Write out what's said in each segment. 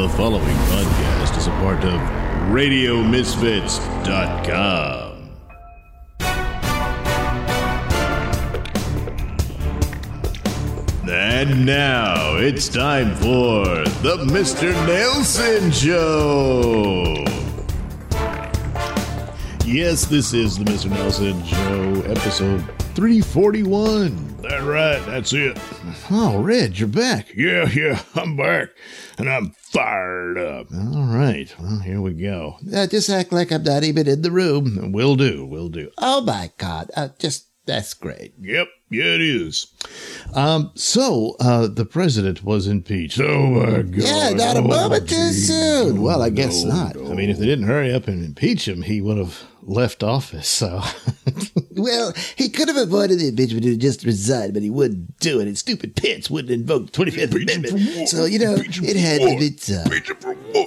The following podcast is a part of RadioMisfits.com. And now it's time for the Mr. Nailsin Show. Yes, this is the Mr. Nailsin Show, episode 341. That right, that's it. Oh, Red, you're back. Yeah, yeah, I'm back, and I'm fired up. All right, well, here we go. Uh, just act like I'm not even in the room. Will do, will do. Oh my God. Uh, just, that's great. Yep, yeah, it is. Um, so, uh, the president was impeached. Oh my God. Yeah, not a Oh, moment too geez. soon. Well, I guess No, not. no. I mean, if they didn't hurry up and impeach him, he would have left office. So, Well, he could have avoided the impeachment and just resigned, but he wouldn't do it. And stupid Pitts wouldn't invoke the 25th Impeach Amendment. So, you know, it had to be tough.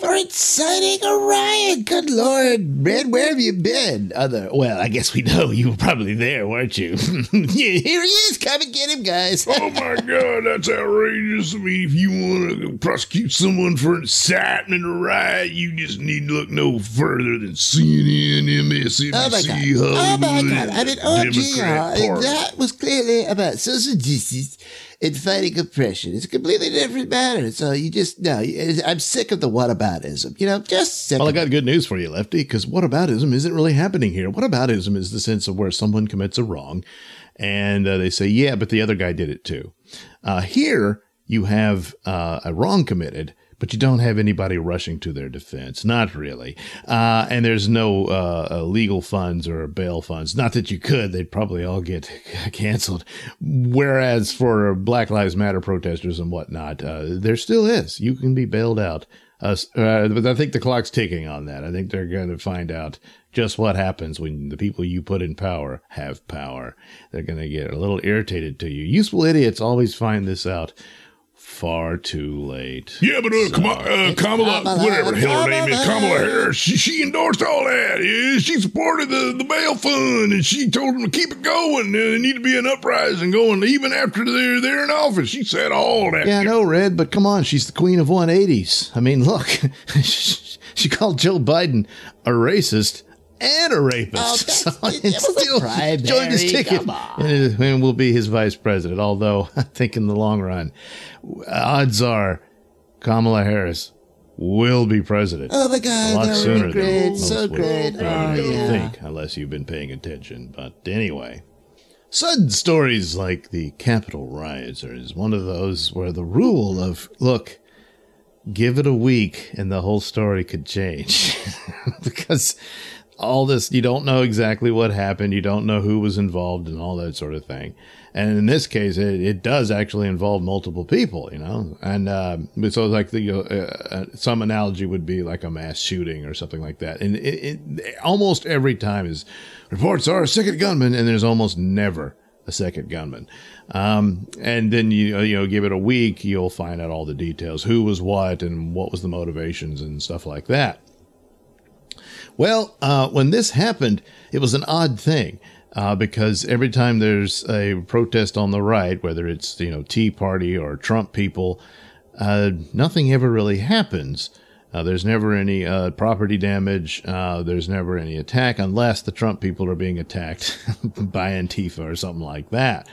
For inciting a riot. Good Lord, Red, where have you been? Other, well, I guess we know you were probably there, weren't you? Yeah, here he is. Come and get him, guys. Oh my God, that's outrageous. I mean, if you want to prosecute someone for inciting a riot, you just need to look no further than CNN, MSNBC, Oh my God. Oh my God. I mean, oh, gee, Democrat that was clearly about social justice and fighting oppression. It's a completely different matter. So you just, no, I'm sick of the whataboutism. You know, just sick Well, I got good news for you, Lefty, because whataboutism isn't really happening here. Whataboutism is the sense of where someone commits a wrong and uh, they say, yeah, but the other guy did it too. Uh, here, you have uh, a wrong committed, but you don't have anybody rushing to their defense. Not really. Uh, and there's no uh, uh, legal funds or bail funds. Not that you could, they'd probably all get canceled. Whereas for Black Lives Matter protesters and whatnot, uh, there still is. You can be bailed out. Uh, uh, but I think the clock's ticking on that. I think they're going to find out just what happens when the people you put in power have power. They're going to get a little irritated to you. Useful idiots always find this out far too late. Yeah, but uh, come on, uh, Kamala, Kamala, whatever the hell her name is, Kamala. Kamala Harris, she, she endorsed all that. Yeah, she supported the, the bail fund, and she told them to keep it going. Uh, There need to be an uprising going even after they're, they're in office. She said all that. Yeah, I know, Red, but come on, she's the queen of 180s. I mean, look, she called Joe Biden a racist and a rapist. Oh, it it's was a still joined his ticket and, and will be his vice president. Although I think in the long run, uh, odds are Kamala Harris will be president. Oh my a God, lot that sooner be than great. most So uh, oh, would great. probably Oh, yeah. think, unless you've been paying attention. But anyway, sudden stories like the Capitol riots are is one of those where the rule of look, give it a week and the whole story could change because all this you don't know exactly what happened you don't know who was involved and all that sort of thing and in this case it, it does actually involve multiple people you know and um, so like the uh, uh, some analogy would be like a mass shooting or something like that and it, it, almost every time is reports are a second gunman and there's almost never a second gunman. Um, and then you you know give it a week, you'll find out all the details, who was what, and what was the motivations and stuff like that. Well, uh, when this happened, it was an odd thing uh, because every time there's a protest on the right, whether it's you know Tea Party or Trump people, uh, nothing ever really happens. Uh, there's never any uh, property damage. Uh, there's never any attack unless the Trump people are being attacked by Antifa or something like that.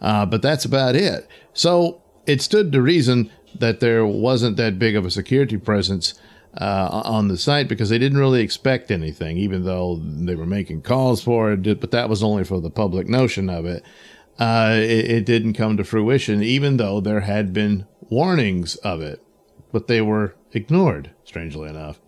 Uh, but that's about it. So it stood to reason that there wasn't that big of a security presence uh, on the site because they didn't really expect anything, even though they were making calls for it. But that was only for the public notion of it. Uh, it, it didn't come to fruition, even though there had been warnings of it, but they were ignored, strangely enough.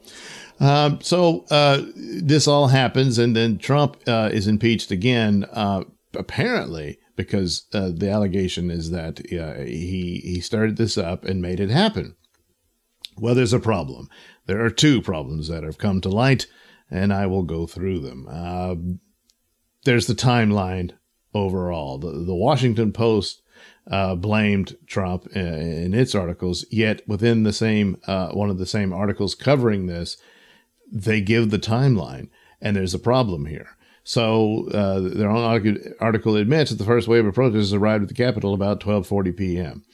Um, so uh, this all happens, and then Trump uh, is impeached again, uh, apparently because uh, the allegation is that uh, he he started this up and made it happen. Well, there's a problem. There are two problems that have come to light, and I will go through them. Uh, there's the timeline overall. The, the Washington Post uh, blamed Trump in, in its articles, yet within the same uh, one of the same articles covering this, they give the timeline, and there's a problem here. So uh, their own article admits that the first wave of protesters arrived at the Capitol about 12:40 p.m.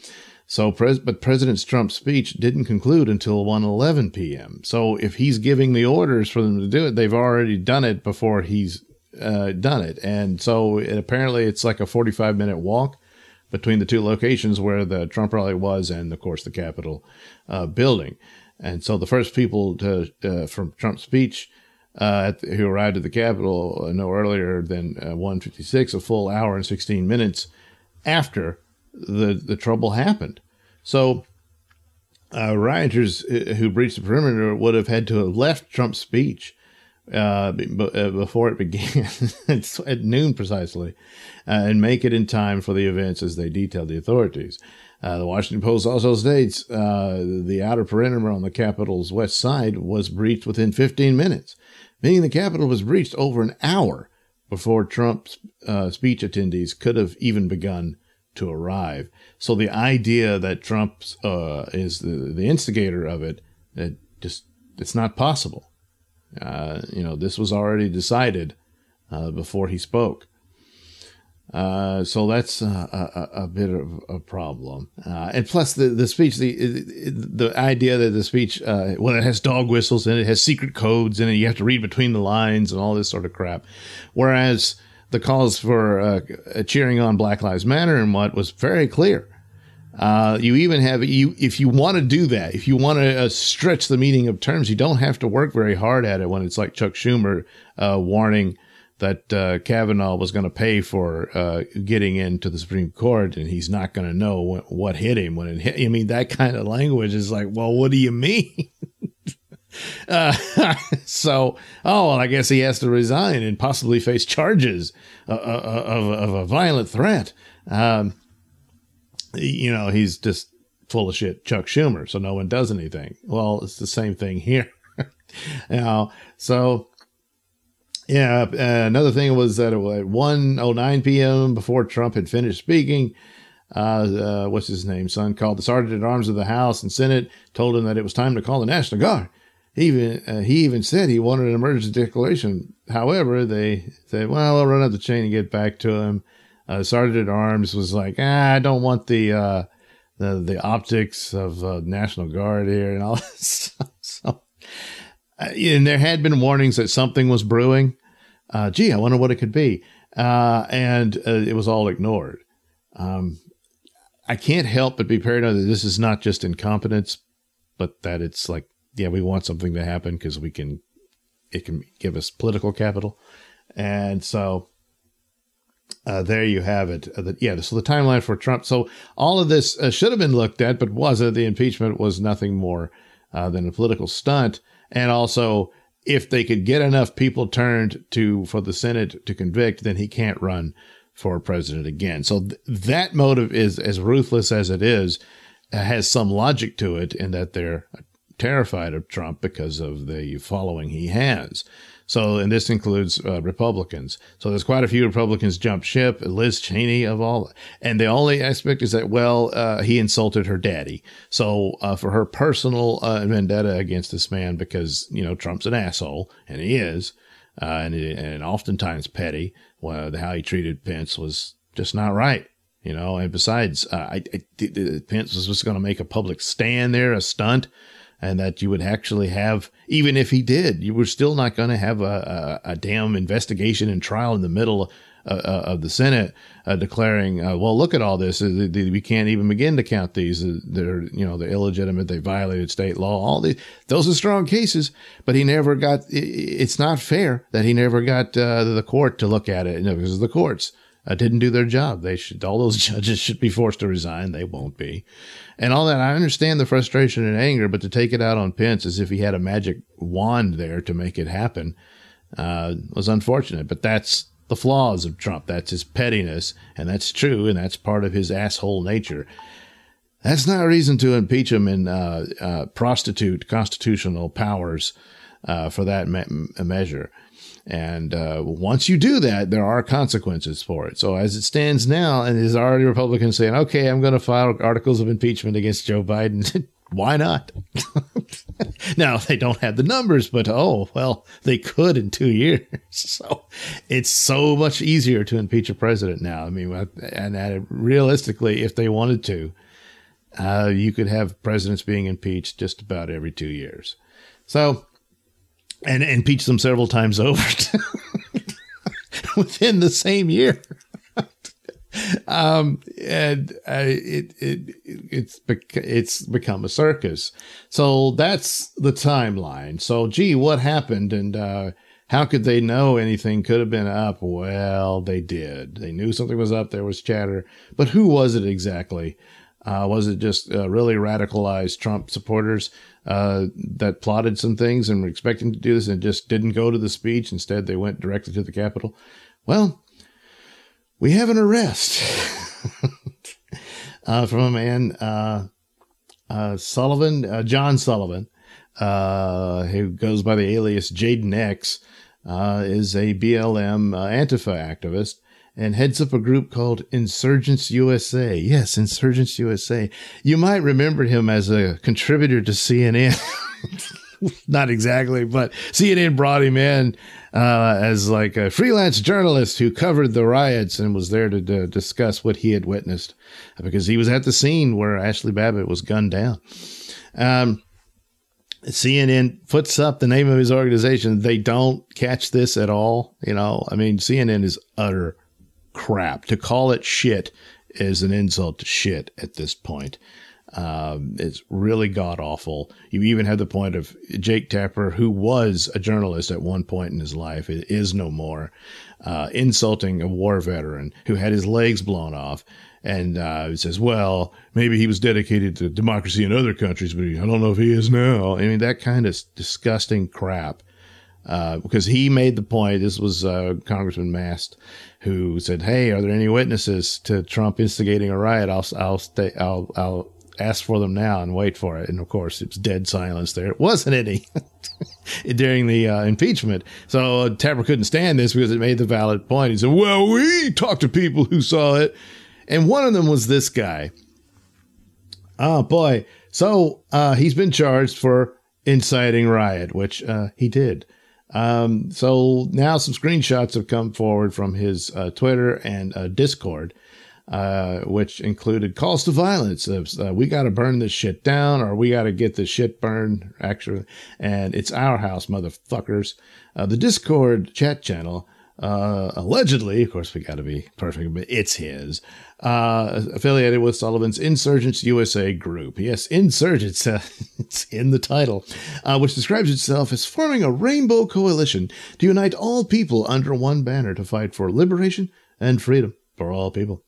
So, but President Trump's speech didn't conclude until 1:11 p.m. So, if he's giving the orders for them to do it, they've already done it before he's uh, done it. And so, it, apparently, it's like a 45 minute walk between the two locations where the Trump rally was, and of course, the Capitol uh, building. And so, the first people to uh, from Trump's speech. Uh, the, who arrived at the Capitol uh, no earlier than 1:56, a full hour and 16 minutes after the the trouble happened. So uh, rioters uh, who breached the perimeter would have had to have left Trump's speech uh, uh before it began at noon precisely, uh, and make it in time for the events as they detailed the authorities. The Washington Post also states the outer perimeter on the Capitol's west side was breached within 15 minutes, meaning the Capitol was breached over an hour before Trump's speech attendees could have even begun to arrive. So the idea that Trump uh, is the, the instigator of it, it just it's not possible. Uh, you know, this was already decided uh, before he spoke. Uh, so that's a, a, a, bit of a problem. Uh, and plus, the, the speech, the the idea that the speech, uh, well, it has dog whistles and it, has secret codes it. You have to read between the lines and all this sort of crap. Whereas the calls for uh, cheering on Black Lives Matter and what was very clear. Uh, you even have you if you want to do that, if you want to uh, stretch the meaning of terms, you don't have to work very hard at it. When it's like Chuck Schumer uh, warning that uh, Kavanaugh was going to pay for uh, getting into the Supreme Court, and he's not going to know what, what hit him when it hit. I mean, that kind of language is like, well, what do you mean? Uh, so, oh, well, I guess he has to resign and possibly face charges of, of, of a violent threat. Um, you know, he's just full of shit, Chuck Schumer, so no one does anything. Well, it's the same thing here. know, so yeah, uh, another thing was that at 1.09 p.m., before Trump had finished speaking, uh, uh, what's his name, Sund, called the sergeant at arms of the House and Senate, told him that it was time to call the National Guard. He even uh, he even said he wanted an emergency declaration. However, they said, "Well, I'll run up the chain and get back to him." Uh, Sergeant at Arms was like, ah, "I don't want the uh, the the optics of uh, National Guard here and all this." so, uh, and there had been warnings that something was brewing. Uh, gee, I wonder what it could be, and it was all ignored. Um, I can't help but be paranoid that this is not just incompetence, but that it's like yeah, we want something to happen because we can, it can give us political capital. And so uh, there you have it. Uh, the, yeah, so the timeline for Trump. So all of this uh, should have been looked at, but wasn't. The impeachment was nothing more uh, than a political stunt. And also, if they could get enough people turned to for the Senate to convict, then he can't run for president again. So th- that motive is as ruthless as it is, has some logic to it in that they're terrified of Trump because of the following he has. So, and this includes uh, Republicans. So there's quite a few Republicans jump ship. Liz Cheney of all, and the only aspect is that well, uh, he insulted her daddy. So uh, for her personal uh, vendetta against this man, because you know Trump's an asshole, and he is, uh, and and oftentimes petty. Well, how he treated Pence was just not right you know. And besides, uh, I, I, Pence was just going to make a public stand there, a stunt and that you would actually have, even if he did, you were still not going to have a, a, a, damn investigation and trial in the middle uh, uh of the Senate uh, declaring, uh, well, look at all this. Uh, we can't even begin to count these. They're, you know, they're illegitimate. They violated state law. All these, those are strong cases, but he never got, it's not fair that he never got the court to look at it you know, because the courts uh, didn't do their job. They should, all those judges should be forced to resign. They won't be. And all that. I understand the frustration and anger, but to take it out on Pence as if he had a magic wand there to make it happen, uh, was unfortunate. But that's the flaws of Trump. That's his pettiness. And that's true. And that's part of his asshole nature. That's not a reason to impeach him and uh, uh, prostitute constitutional powers uh, for that me- measure. And uh, once you do that, there are consequences for it. So as it stands now, and there's already Republicans saying, okay, I'm going to file articles of impeachment against Joe Biden. Why not? now they don't have the numbers, but oh, well, they could in two years. So it's so much easier to impeach a president now. I mean, and realistically, if they wanted to, uh, you could have presidents being impeached just about every two years. So, and impeach them several times over within the same year. um, and uh, it, it it's it's become a circus. So that's the timeline. So, gee, what happened? And uh, how could they know anything could have been up? Well, they did. They knew something was up. There was chatter, but who was it exactly? Uh, was it just uh, really radicalized Trump supporters uh, that plotted some things and were expecting to do this and just didn't go to the speech? Instead, they went directly to the Capitol. Well, we have an arrest uh, from a man, uh, uh, Sullivan, John Sullivan, who goes by the alias Jayden X, is a BLM Antifa activist and heads up a group called Insurgence USA. Yes, Insurgence USA. You might remember him as a contributor to CNN. Not exactly, but CNN brought him in uh, as like a freelance journalist who covered the riots and was there to, discuss what he had witnessed because he was at the scene where Ashli Babbitt was gunned down. Um, CNN puts up the name of his organization. They don't catch this at all. You know, I mean, CNN is utter crap. To call it shit is an insult to shit at this point. Um, it's really god awful. You even had the point of Jake Tapper, who was a journalist at one point in his life, it is no more, uh, insulting a war veteran who had his legs blown off. And uh, he says, well, maybe he was dedicated to democracy in other countries, but I don't know if he is now. I mean, that kind of disgusting crap. Uh, because he made the point, this was uh, Congressman Mast, who said, "Hey, are there any witnesses to Trump instigating a riot? I'll I'll stay I'll I'll ask for them now and wait for it." And of course, it was dead silence there. It wasn't any during the uh, impeachment. So uh, Tapper couldn't stand this because it made the valid point. He said, "Well, we talked to people who saw it, and one of them was this guy." Oh boy! So uh, he's been charged for inciting riot, which he did. Um, so now some screenshots have come forward from his uh, Twitter and uh, Discord, uh, which included calls to violence. Of, uh, we got to burn this shit down, or we got to get this shit burned. Actually, and it's our house, motherfuckers. Uh, the Discord chat channel uh, allegedly, of course, we got to be perfect, but it's his, uh, affiliated with Sullivan's Insurgence USA group. Yes, Insurgents, uh, it's in the title, uh, which describes itself as forming a rainbow coalition to unite all people under one banner to fight for liberation and freedom for all people.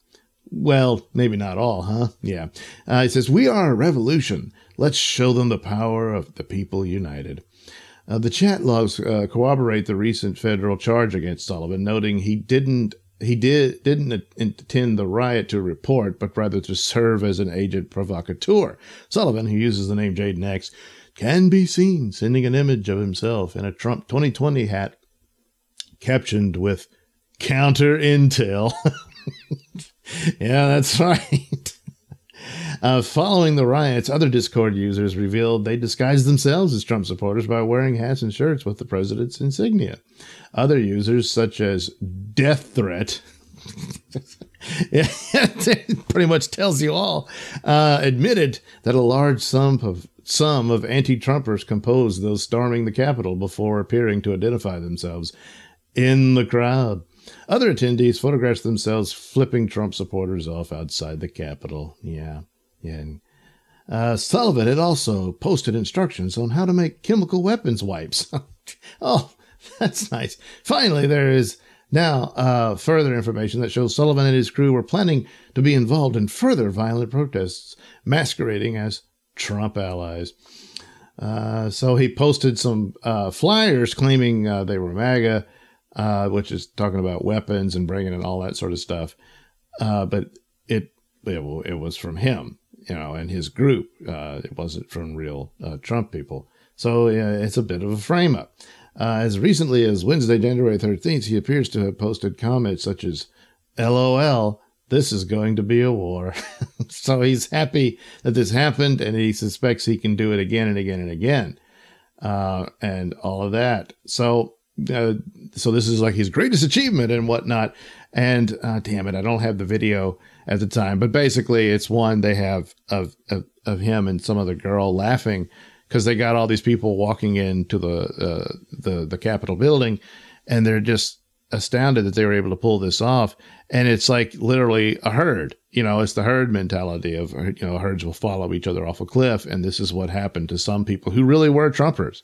Well, maybe not all, huh? Yeah. Uh, it says, We are a revolution. Let's show them the power of the people united. Uh, the chat logs uh, corroborate the recent federal charge against Sullivan, noting he didn't he did didn't intend the riot to report, but rather to serve as an agent provocateur. Sullivan, who uses the name Jayden X, can be seen sending an image of himself in a Trump 2020 hat, captioned with "Counter Intel." yeah, that's right. Uh, following the riots, other Discord users revealed they disguised themselves as Trump supporters by wearing hats and shirts with the president's insignia. Other users, such as Death Threat, it pretty much tells you all, uh, admitted that a large sum of some of anti-Trumpers composed those storming the Capitol before appearing to identify themselves in the crowd. Other attendees photographed themselves flipping Trump supporters off outside the Capitol. Yeah. Yeah. Uh, Sullivan had also posted instructions on how to make chemical weapons wipes. oh, that's nice. Finally, there is now uh, further information that shows Sullivan and his crew were planning to be involved in further violent protests, masquerading as Trump allies. Uh, so he posted some uh, flyers claiming uh, they were MAGA, uh, which is talking about weapons and bringing in all that sort of stuff. Uh, but it, it, it was from him you know, and his group. It wasn't from real Trump people. So it's a bit of a frame up. Uh, as recently as Wednesday, January 13th, he appears to have posted comments such as, LOL, this is going to be a war. so he's happy that this happened and he suspects he can do it again and again and again. Uh, and all of that. So, uh, so this is like his greatest achievement and whatnot. And damn it, I don't have the video at the time. But basically, it's one they have of of, of him and some other girl laughing because they got all these people walking into the uh, the the Capitol building, and they're just astounded that they were able to pull this off. And it's like literally a herd. You know, it's the herd mentality of you know herds will follow each other off a cliff, and this is what happened to some people who really were Trumpers,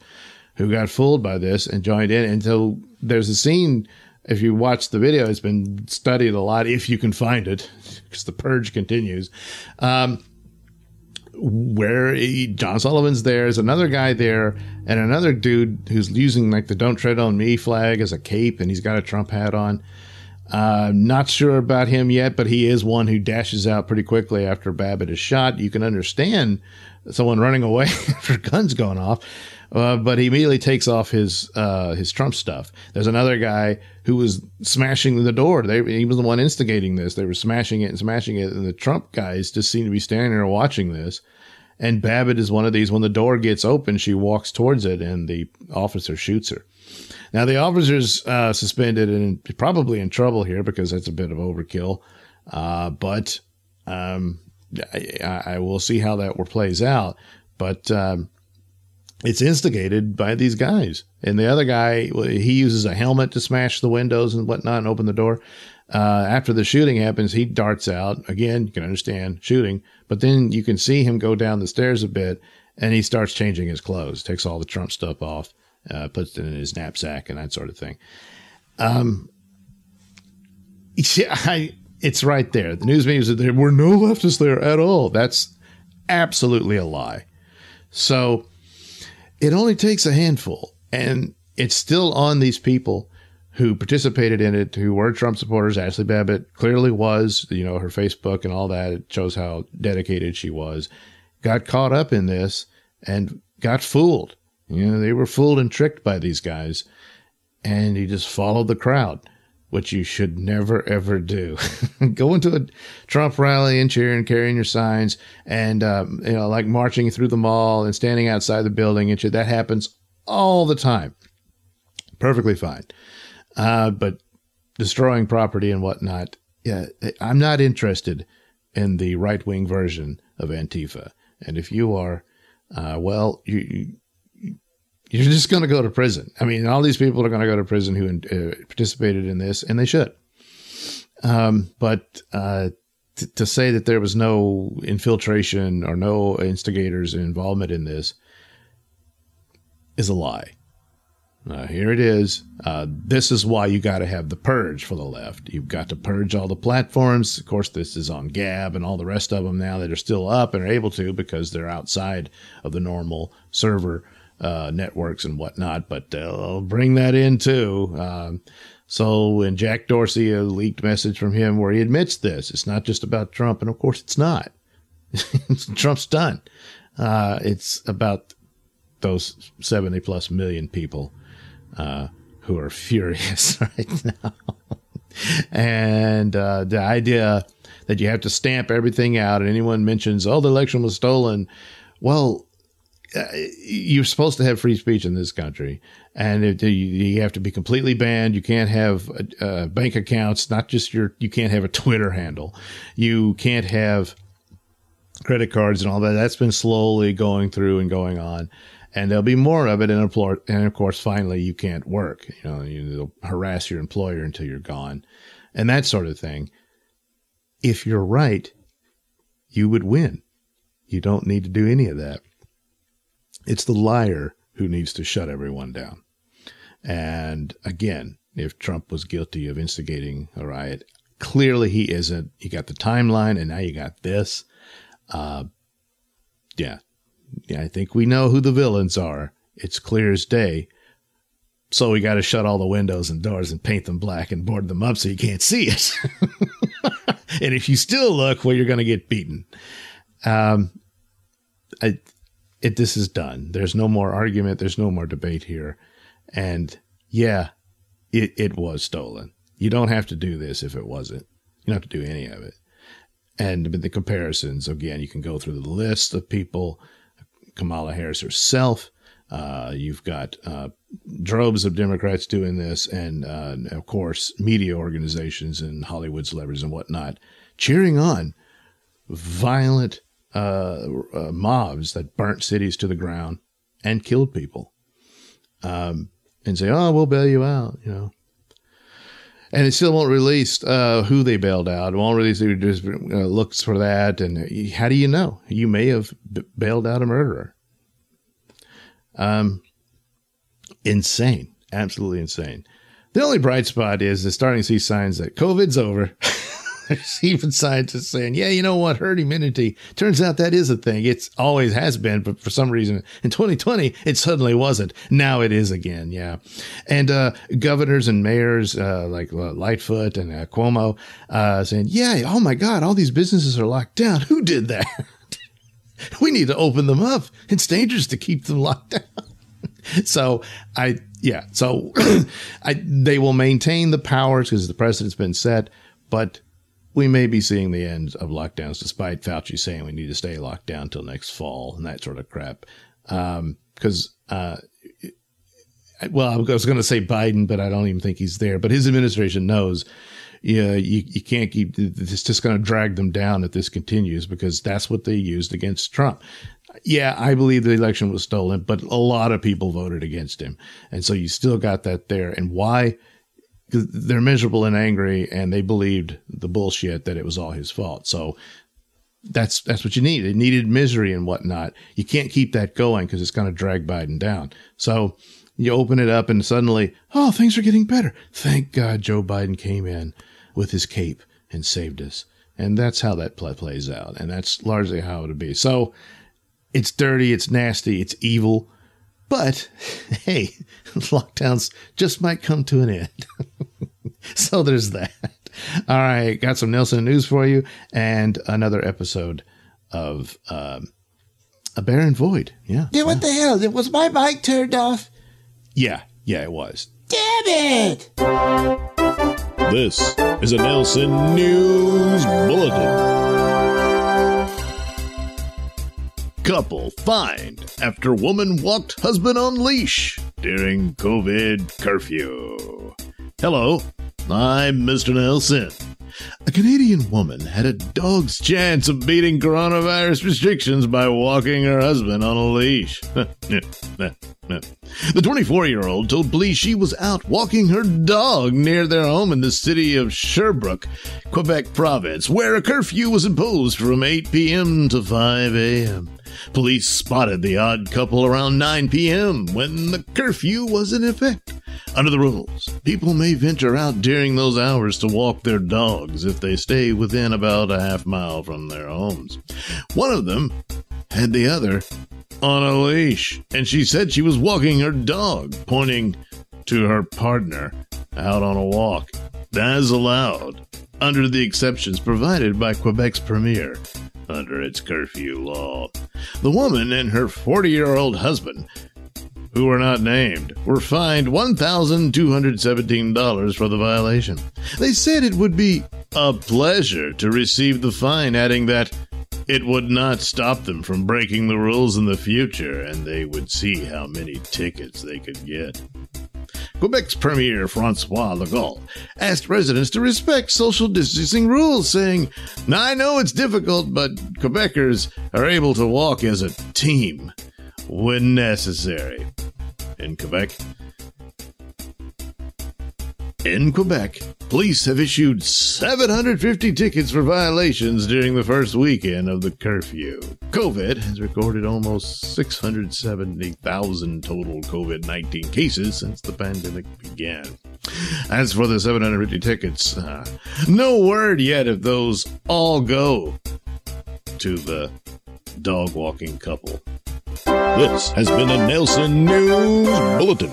who got fooled by this and joined in. And so there's a scene. If you watch the video, it's been studied a lot. If you can find it, because the purge continues. Um, where he, John Sullivan's there. There's another guy there, and another dude who's using like the "Don't Tread on Me" flag as a cape, and he's got a Trump hat on. Uh, not sure about him yet, but he is one who dashes out pretty quickly after Babbitt is shot. You can understand someone running away after guns going off, uh, but he immediately takes off his uh, his Trump stuff. There's another guy who was smashing the door. They, he was the one instigating this. They were smashing it and smashing it, and the Trump guys just seem to be standing there watching this. And Babbitt is one of these. When the door gets open, she walks towards it, and the officer shoots her. Now the officer's uh, suspended and probably in trouble here because that's a bit of overkill. Uh, but um, I, I, will see how that plays out. But um, it's instigated by these guys. And the other guy, he uses a helmet to smash the windows and whatnot and open the door. Uh, after the shooting happens, he darts out. Again, you can understand shooting, but then you can see him go down the stairs a bit and he starts changing his clothes, takes all the Trump stuff off, uh, puts it in his knapsack and that sort of thing. Um, yeah, I, it's right there. The news media said there were no leftists there at all. That's absolutely a lie. So, it only takes a handful, and it's still on these people who participated in it, who were Trump supporters. Ashli Babbitt clearly was, you know, her Facebook and all that. It shows how dedicated she was. Got caught up in this and got fooled. You know, they were fooled and tricked by these guys, and he just followed the crowd, which you should never ever do. Go into a Trump rally and cheering, carrying your signs, and um, you know, like marching through the mall and standing outside the building and shit. That happens all the time. Perfectly fine, uh, but destroying property and whatnot. Yeah, I'm not interested in the right wing version of Antifa. And if you are, uh, well, you, you're just going to go to prison. I mean, all these people are going to go to prison who uh, participated in this, and they should. Um, but uh, t- to say that there was no infiltration or no instigators involvement in this is a lie. Uh, here it is. Uh, this is why you got to have the purge for the left. You've got to purge all the platforms. Of course, this is on Gab and all the rest of them now that are still up and are able to because they're outside of the normal server uh, networks and whatnot, but they'll bring that in too. Um, so, and Jack Dorsey, a leaked message from him where he admits this. It's not just about Trump, and of course, it's not. Trump's done. Uh, it's about those 70 plus million people uh, who are furious right now. and uh, the idea that you have to stamp everything out, and anyone mentions, oh, the election was stolen. Well, uh, you're supposed to have free speech in this country, and it, you have to be completely banned. You can't have uh, bank accounts, not just your. You can't have a Twitter handle. You can't have credit cards and all that. That's been slowly going through and going on, and there'll be more of it. And, and of course, finally, you can't work. You know, you'll harass your employer until you're gone, and that sort of thing. If you're right, you would win. You don't need to do any of that. It's the liar who needs to shut everyone down. And again, if Trump was guilty of instigating a riot, clearly he isn't. You got the timeline, and now you got this. Uh, yeah, yeah. I think we know who the villains are. It's clear as day. So we got to shut all the windows and doors and paint them black and board them up so you can't see it. and if you still look, well, you're going to get beaten. Um, I, it this is done. There's no more argument. There's no more debate here. And yeah, it, it was stolen. You don't have to do this if it wasn't. You don't have to do any of it. And the comparisons, again, you can go through the list of people. Kamala Harris herself. Uh, you've got uh, droves of Democrats doing this, and uh, of course, media organizations and Hollywood celebrities and whatnot cheering on violent uh, uh, mobs that burnt cities to the ground and killed people, um, and say, "Oh, we'll bail you out," you know. And it still won't release uh, who they bailed out. It won't release. It just uh, looks for that. And how do you know? You may have bailed out a murderer. Um, insane, absolutely insane. The only bright spot is they're starting to see signs that COVID's over. There's even scientists saying, yeah, you know what? Herd immunity. Turns out that is a thing. It's always has been, but for some reason in 2020, it suddenly wasn't. Now it is again. Yeah. And, uh, governors and mayors, uh, like uh, Lightfoot and uh, Cuomo, uh, saying, yeah, oh my God, all these businesses are locked down. Who did that? we need to open them up. It's dangerous to keep them locked down. so I, yeah, so I, they will maintain the powers because the precedent's been set, but we may be seeing the end of lockdowns, despite Fauci saying we need to stay locked down till next fall and that sort of crap. Because, um, uh, well, I was going to say Biden, but I don't even think he's there. But his administration knows, yeah, you, you can't keep. It's just going to drag them down if this continues because that's what they used against Trump. Yeah, I believe the election was stolen, but a lot of people voted against him, and so you still got that there. And why? They're miserable and angry and they believed the bullshit that it was all his fault. So that's that's what you need. It needed misery and whatnot. You can't keep that going because it's going to drag Biden down. So you open it up and suddenly, oh, things are getting better. Thank God Joe Biden came in with his cape and saved us. And that's how that play plays out. And that's largely how it'll be. So it's dirty, it's nasty, it's evil. But hey, lockdowns just might come to an end. so there's that. All right, got some Nailsin news for you and another episode of um, A Baron Void. Yeah. Yeah, what the hell? Was my mic turned off? Yeah, yeah, it was. Damn it! This is a Nailsin News Bulletin. Couple fined after woman walked husband on leash during COVID curfew. Hello, I'm Mr. Nailsin. A Canadian woman had a dog's chance of beating coronavirus restrictions by walking her husband on a leash. the 24 year old told police she was out walking her dog near their home in the city of Sherbrooke, Quebec province, where a curfew was imposed from 8 p.m. to 5 a.m. Police spotted the odd couple around 9 p.m. when the curfew was in effect. Under the rules, people may venture out during those hours to walk their dogs if they stay within about a half mile from their homes. One of them had the other on a leash, and she said she was walking her dog, pointing to her partner out on a walk. That is allowed under the exceptions provided by Quebec's premier under its curfew law. The woman and her 40 year old husband, who were not named, were fined $1,217 for the violation. They said it would be a pleasure to receive the fine, adding that it would not stop them from breaking the rules in the future, and they would see how many tickets they could get. Quebec's Premier Francois Legault asked residents to respect social distancing rules, saying, I know it's difficult, but Quebecers are able to walk as a team when necessary. In Quebec, in Quebec, police have issued 750 tickets for violations during the first weekend of the curfew. COVID has recorded almost 670,000 total COVID 19 cases since the pandemic began. As for the 750 tickets, uh, no word yet if those all go to the dog walking couple. This has been a Nailsin News Bulletin.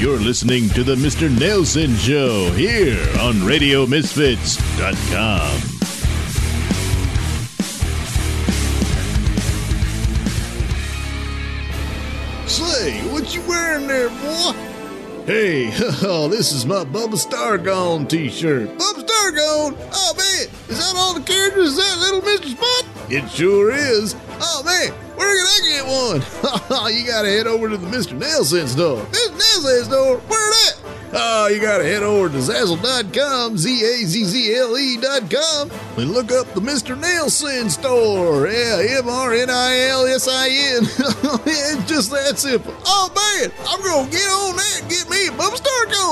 You're listening to the Mr. Nailsin Show here on RadioMisfits.com. Say, what you wearing there, boy? Hey, this is my Bubba Stargone t-shirt. Bubba Stargone? Oh, man, is that all the characters? Is that little Mr. Spot? It sure is. Oh, man, where can I get one? you gotta head over to the Mr. Nailsin store. Mr. Nailsin store? Where that? Oh, you gotta head over to Zazzle.com, Z-A-Z-Z-L-E.com, and look up the Mr. Nailsin store. Yeah, M-R-N-I-L-S-I-N. it's just that simple. Oh, man, I'm gonna get on that and get me a Bubba Star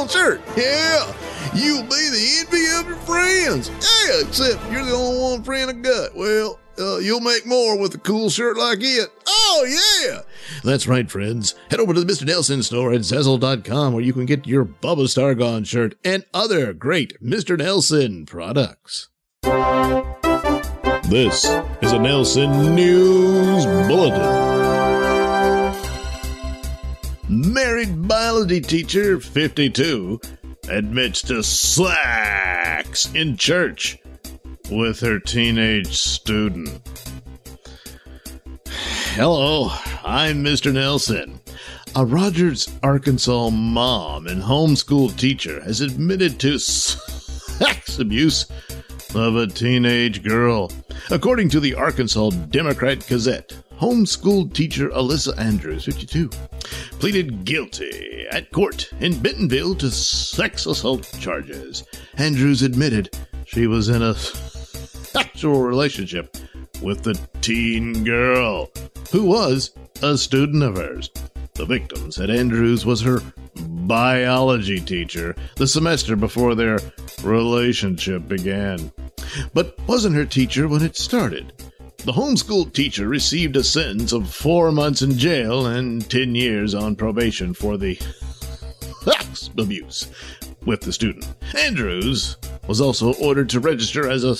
shirt. Yeah, you'll be the envy of your friends. Yeah, except you're the only one friend I got. Well, uh, you'll make more with a cool shirt like it. Oh, yeah. That's right, friends. Head over to the Mr. Nailsin store at Zazzle.com where you can get your Bubba Stargon shirt and other great Mr. Nailsin products. This is a Nailsin News Bulletin. Married biology teacher 52 admits to slacks in church with her teenage student. Hello, I'm Mr. Nailsin. A Rogers, Arkansas mom and homeschool teacher has admitted to sex abuse of a teenage girl. According to the Arkansas Democrat Gazette, homeschool teacher Alyssa Andrews, 52, pleaded guilty at court in Bentonville to sex assault charges. Andrews admitted she was in a sexual relationship with the teen girl, who was a student of hers. The victim said Andrews was her biology teacher the semester before their relationship began, but wasn't her teacher when it started. The homeschool teacher received a sentence of four months in jail and 10 years on probation for the abuse with the student. Andrews was also ordered to register as a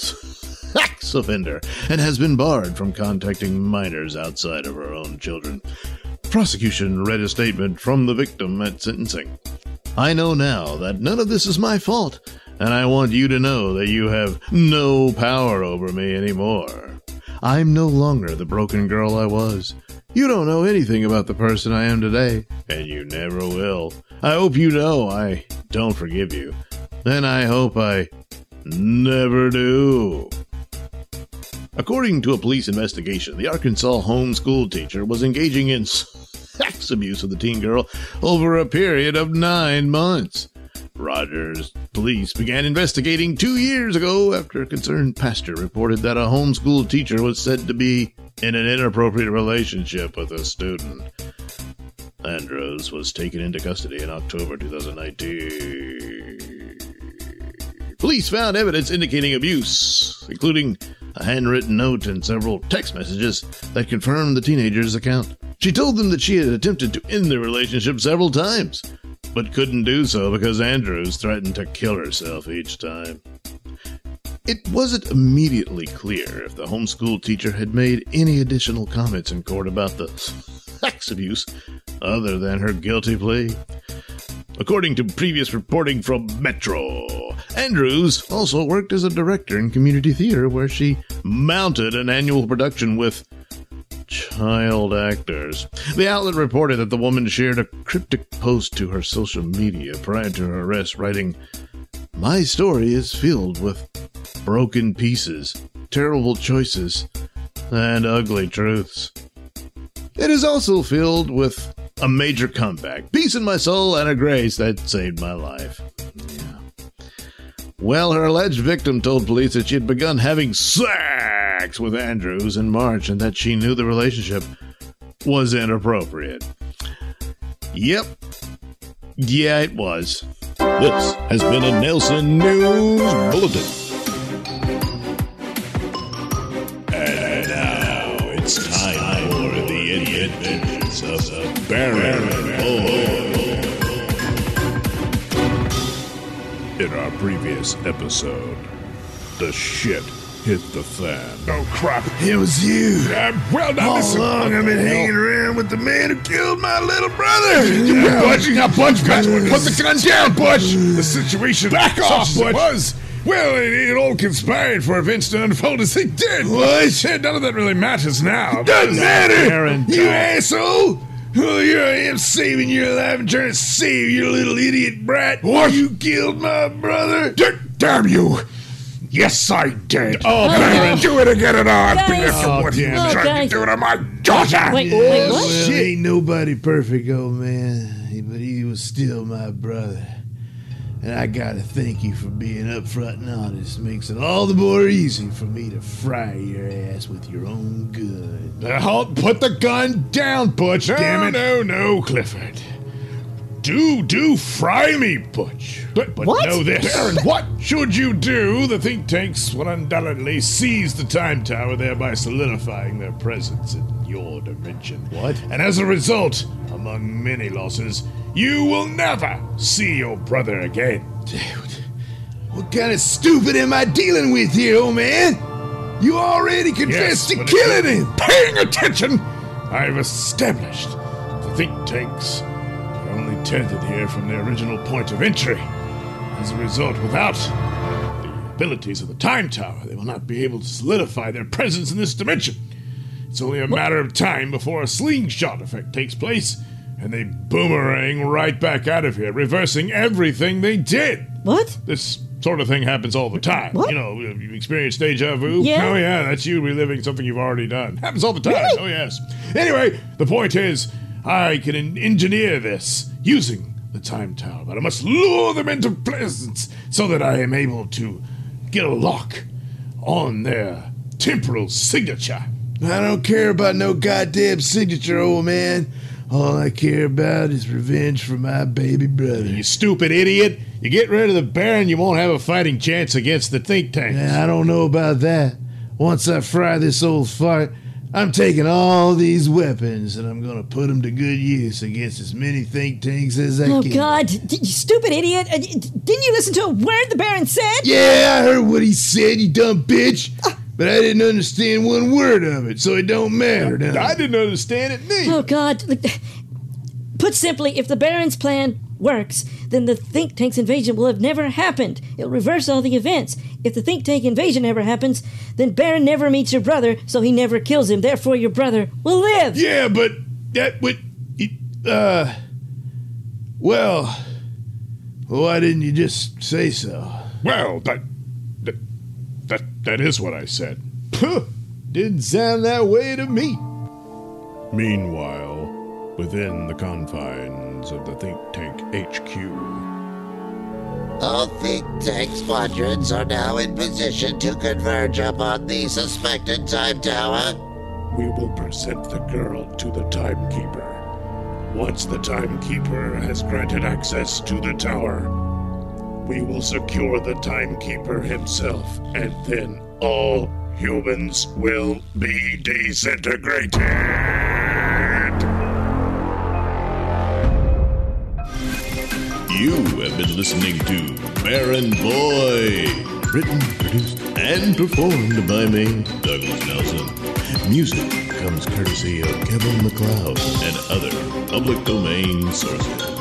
sex offender and has been barred from contacting minors outside of her own children. Prosecution read a statement from the victim at sentencing. I know now that none of this is my fault, and I want you to know that you have no power over me anymore. I'm no longer the broken girl I was. You don't know anything about the person I am today, and you never will. I hope you know I don't forgive you. Then I hope I never do. According to a police investigation, the Arkansas homeschool teacher was engaging in sex abuse of the teen girl over a period of nine months. Rogers police began investigating two years ago after a concerned pastor reported that a homeschool teacher was said to be in an inappropriate relationship with a student. Andrews was taken into custody in October 2019. Police found evidence indicating abuse, including a handwritten note and several text messages that confirmed the teenager's account. She told them that she had attempted to end the relationship several times, but couldn't do so because Andrews threatened to kill herself each time. It wasn't immediately clear if the homeschool teacher had made any additional comments in court about the sex abuse other than her guilty plea. According to previous reporting from Metro, Andrews also worked as a director in community theater where she mounted an annual production with child actors. The outlet reported that the woman shared a cryptic post to her social media prior to her arrest, writing, My story is filled with broken pieces, terrible choices, and ugly truths. It is also filled with a major comeback, peace in my soul, and a grace that saved my life. Well, her alleged victim told police that she had begun having sex with Andrews in March and that she knew the relationship was inappropriate. Yep. Yeah, it was. This has been a Nailsin News Bulletin. And now it's time for the adventures of Baron In our previous episode, the shit hit the fan. Oh crap! It was you. Uh, well now How listen. long I've been hanging around with the man who killed my little brother? Yeah, Butch, now Butch, put the gun down, Butch. The situation Back off, Butch. was. Well, it, it all conspired for events to unfold as they did. What? None of that really matters now. Doesn't matter. Aaron, you asshole! Oh, here I am saving your life and trying to save your little idiot brat. What? You killed my brother. D- damn you! Yes, I did. Oh, And Baron. I'd do it again in a heartbeat Guys. after Oh, what he damn it. tried Guys. to do to my daughter. Wait, wait, what? Oh, well, ain't nobody perfect, old man, but he was still my brother. And I gotta thank you for being upfront and honest. Makes it all the more easy for me to fry your ass with your own gun. Halt! Put the gun down, Butch. damn it! No, no, Clifford. Do, do fry me, Butch. But, but What? know this. Baron, what should you do? The think tanks will undoubtedly seize the time tower, thereby solidifying their presence in your dimension. What? And as a result, among many losses, you will never see your brother again. Dude, what kind of stupid am I dealing with here, old man? You already confessed Yes, to killing him. Paying attention. I've established the think tanks are only tethered here from their original point of entry. As a result, without the abilities of the time tower, they will not be able to solidify their presence in this dimension. It's only a matter of time before a slingshot effect takes place, and they boomerang right back out of here, reversing everything they did. What? This sort of thing happens all the time. What? You know, you experience deja vu. Yeah. Oh, yeah, that's you reliving something you've already done. Happens all the time. Really? Oh, yes. Anyway, the point is, I can engineer this using the time tower, but I must lure them into presence so that I am able to get a lock on their temporal signature. I don't care about no goddamn signature, old man. All I care about is revenge for my baby brother. You stupid idiot. You get rid of the Baron, you won't have a fighting chance against the think tanks. Yeah, I don't know about that. Once I fry this old fart, I'm taking all these weapons and I'm gonna put them to good use against as many think tanks as I Oh can. God! D- you stupid idiot! Uh, d- didn't you listen to a word the Baron said? Yeah, I heard what he said, you dumb bitch. But I didn't understand one word of it, so it don't matter. Now. I didn't understand it neither. Oh God! Put simply, if the Baron's plan works, then the think tank's invasion will have never happened. It'll reverse all the events. If the think tank invasion ever happens, then Baron never meets your brother, so he never kills him. Therefore, your brother will live. Yeah, but that would. it, Uh. Well. Why didn't you just say so? Well, that, that that is what I said. Puh, didn't sound that way to me. Meanwhile, within the confines of the think tank HQ, All think tank squadrons are now in position to converge upon the suspected time tower. we will present the girl to the timekeeper. Once the timekeeper has granted access to the tower, we will secure the timekeeper himself, and then all humans will be disintegrated. You have been listening to Baron Void. Written, produced, and performed by me, Douglas Nelson. Music comes courtesy of Kevin MacLeod and other public domain sources.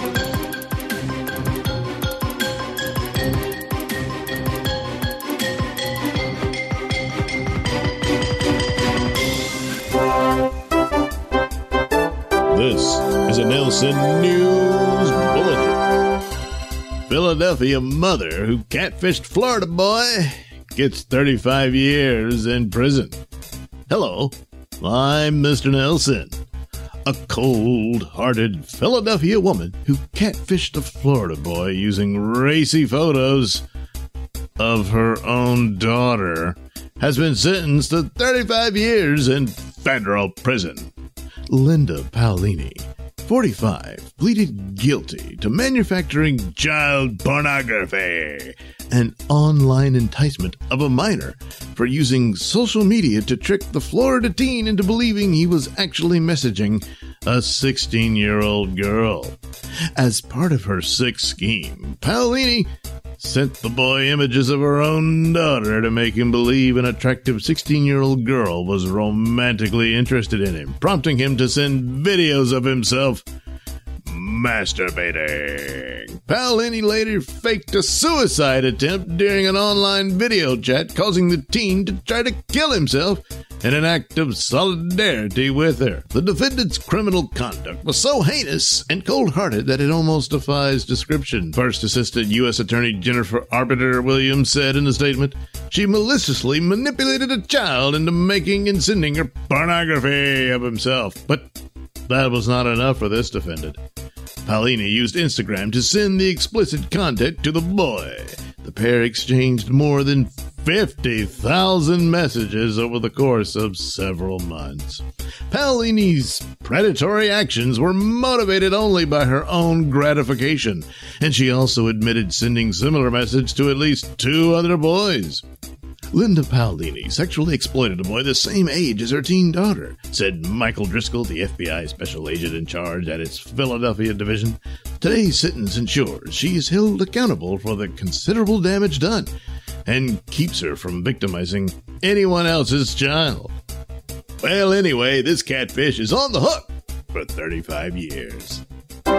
Philadelphia mother who catfished Florida boy gets 35 years in prison. Hello, I'm Mr. Nailsin. A cold hearted Philadelphia woman who catfished a Florida boy using racy photos of her own daughter has been sentenced to 35 years in federal prison. Linda Paolini, 45, pleaded guilty to manufacturing child pornography and online enticement of a minor for using social media to trick the Florida teen into believing he was actually messaging a 16 year old girl. As part of her sick scheme, Paolini sent the boy images of her own daughter to make him believe an attractive 16 year old girl was romantically interested in him, prompting him to send videos of himself masturbating. Paolini later faked a suicide attempt during an online video chat, causing the teen to try to kill himself in an act of solidarity with her. The defendant's criminal conduct was so heinous and cold hearted that it almost defies description. First Assistant U.S. Attorney Jennifer Arbittier Williams said in a statement she maliciously manipulated a child into making and sending her pornography of himself. But that was not enough for this defendant. Paolini used Instagram to send the explicit content to the boy. The pair exchanged more than 50,000 messages over the course of several months. Paolini's predatory actions were motivated only by her own gratification, and she also admitted sending similar messages to at least two other boys. Linda Paolini sexually exploited a boy the same age as her teen daughter, said Michael Driscoll, the FBI special agent in charge at its Philadelphia division. Today's sentence ensures she is held accountable for the considerable damage done and keeps her from victimizing anyone else's child. Well, anyway, this catfish is on the hook for 35 years.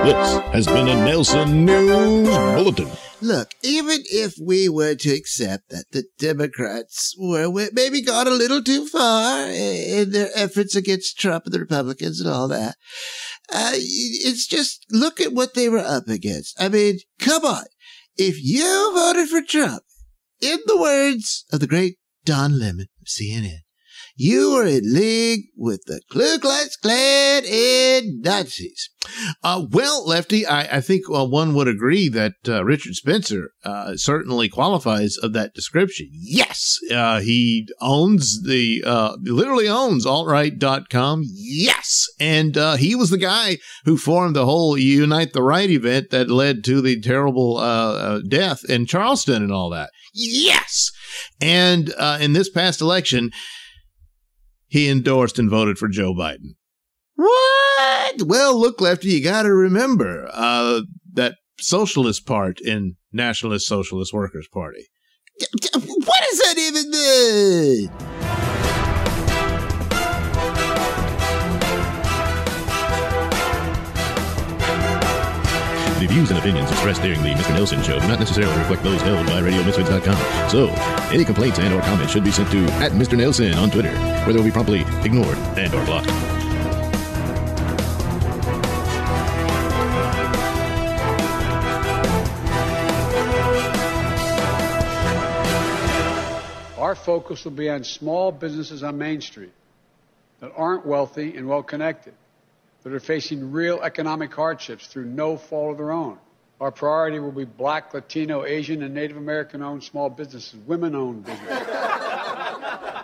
This has been a Nailsin News Bulletin. Look, even if we were to accept that the Democrats were maybe gone a little too far in their efforts against Trump and the Republicans and all that, uh, it's just look at what they were up against. I mean, come on. If you voted for Trump, in the words of the great Don Lemon of CNN, you are in league with the Ku Klux Klan and Nazis. Uh, well, Lefty, I, I think uh, one would agree that uh, Richard Spencer uh, certainly qualifies of that description. Yes, uh, he owns the, uh, literally owns altright.com. Yes. And he was the guy who formed the whole Unite the Right event that led to the terrible death in Charleston and all that. Yes. And in this past election, he endorsed and voted for Joe Biden. What? Well, look, Lefty, you got to remember uh, that socialist part in Nationalist Socialist Workers Party. What does that even mean? Views and opinions expressed during the Mr. Nailsin Show do not necessarily reflect those held by RadioMisfits.com. So, any complaints and or comments should be sent to at Mr. Nailsin on Twitter, where they will be promptly ignored and or blocked. Our focus will be on small businesses on Main Street that aren't wealthy and well connected that are facing real economic hardships through no fault of their own. Our priority will be black, Latino, Asian, and Native American owned small businesses, women owned businesses.